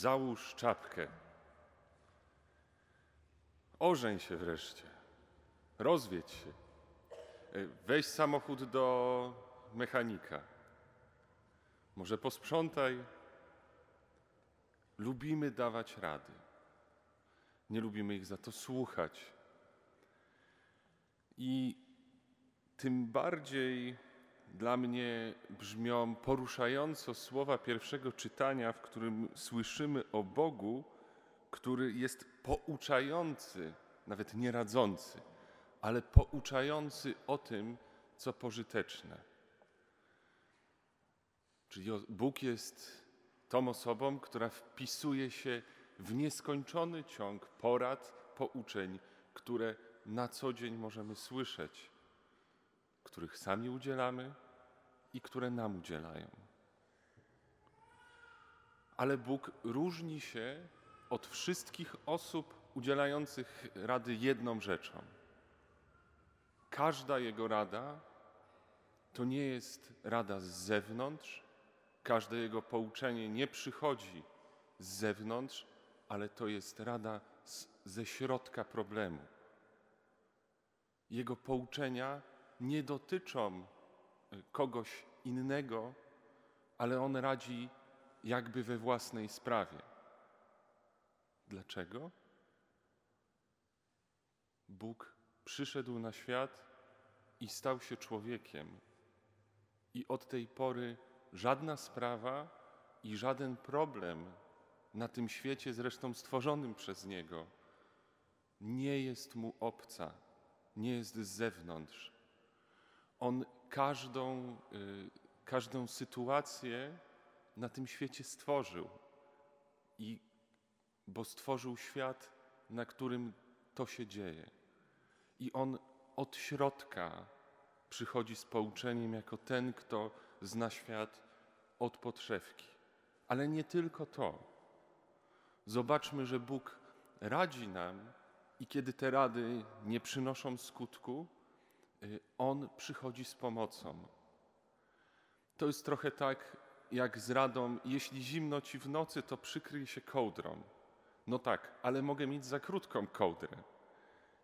Załóż czapkę. Ożeń się wreszcie. Rozwiedź się. E, Weź samochód do mechanika. Może posprzątaj. Lubimy dawać rady. Nie lubimy ich za to słuchać. I tym bardziej dla mnie brzmią poruszająco słowa pierwszego czytania, w którym słyszymy o Bogu, który jest pouczający, nawet nie radzący, ale pouczający o tym, co pożyteczne. Czyli Bóg jest tą osobą, która wpisuje się w nieskończony ciąg porad, pouczeń, które na co dzień możemy słyszeć, których sami udzielamy i które nam udzielają. Ale Bóg różni się od wszystkich osób udzielających rady jedną rzeczą. Każda Jego rada to nie jest rada z zewnątrz, każde Jego pouczenie nie przychodzi z zewnątrz, ale to jest rada z, ze środka problemu. Jego pouczenia nie dotyczą y, kogoś innego, ale on radzi jakby we własnej sprawie. Dlaczego? Bóg przyszedł na świat i stał się człowiekiem. I od tej pory żadna sprawa i żaden problem na tym świecie, zresztą stworzonym przez Niego, nie jest mu obca, nie jest z zewnątrz. On każdą, y, każdą sytuację na tym świecie stworzył. I bo stworzył świat, na którym to się dzieje. I on od środka przychodzi z pouczeniem jako ten, kto zna świat od podszewki. Ale nie tylko to. Zobaczmy, że Bóg radzi nam i kiedy te rady nie przynoszą skutku, On przychodzi z pomocą. To jest trochę tak jak z radą, jeśli zimno ci w nocy, to przykryj się kołdrą. No tak, ale mogę mieć za krótką kołdrę.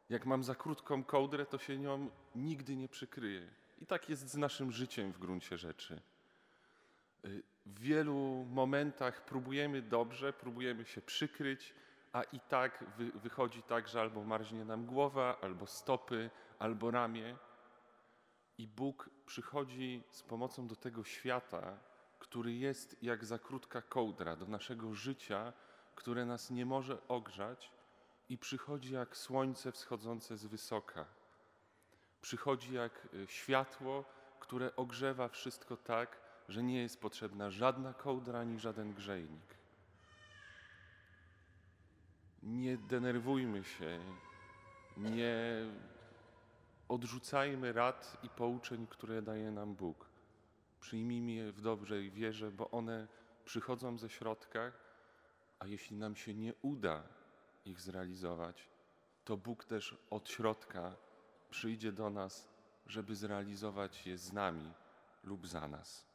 Jak mam za krótką kołdrę, to się nią nigdy nie przykryję. I tak jest z naszym życiem w gruncie rzeczy. Y, W wielu momentach próbujemy dobrze, próbujemy się przykryć, a i tak wy, wychodzi tak, że albo marznie nam głowa, albo stopy, albo ramię. I Bóg przychodzi z pomocą do tego świata, który jest jak za krótka kołdra, do naszego życia, które nas nie może ogrzać, i przychodzi jak słońce wschodzące z wysoka. Przychodzi jak y, światło, które ogrzewa wszystko tak, że nie jest potrzebna żadna kołdra ani żaden grzejnik. Nie denerwujmy się, nie odrzucajmy rad i pouczeń, które daje nam Bóg. Przyjmijmy je w dobrej wierze, bo one przychodzą ze środka, a jeśli nam się nie uda ich zrealizować, to Bóg też od środka przyjdzie do nas, żeby zrealizować je z nami lub za nas.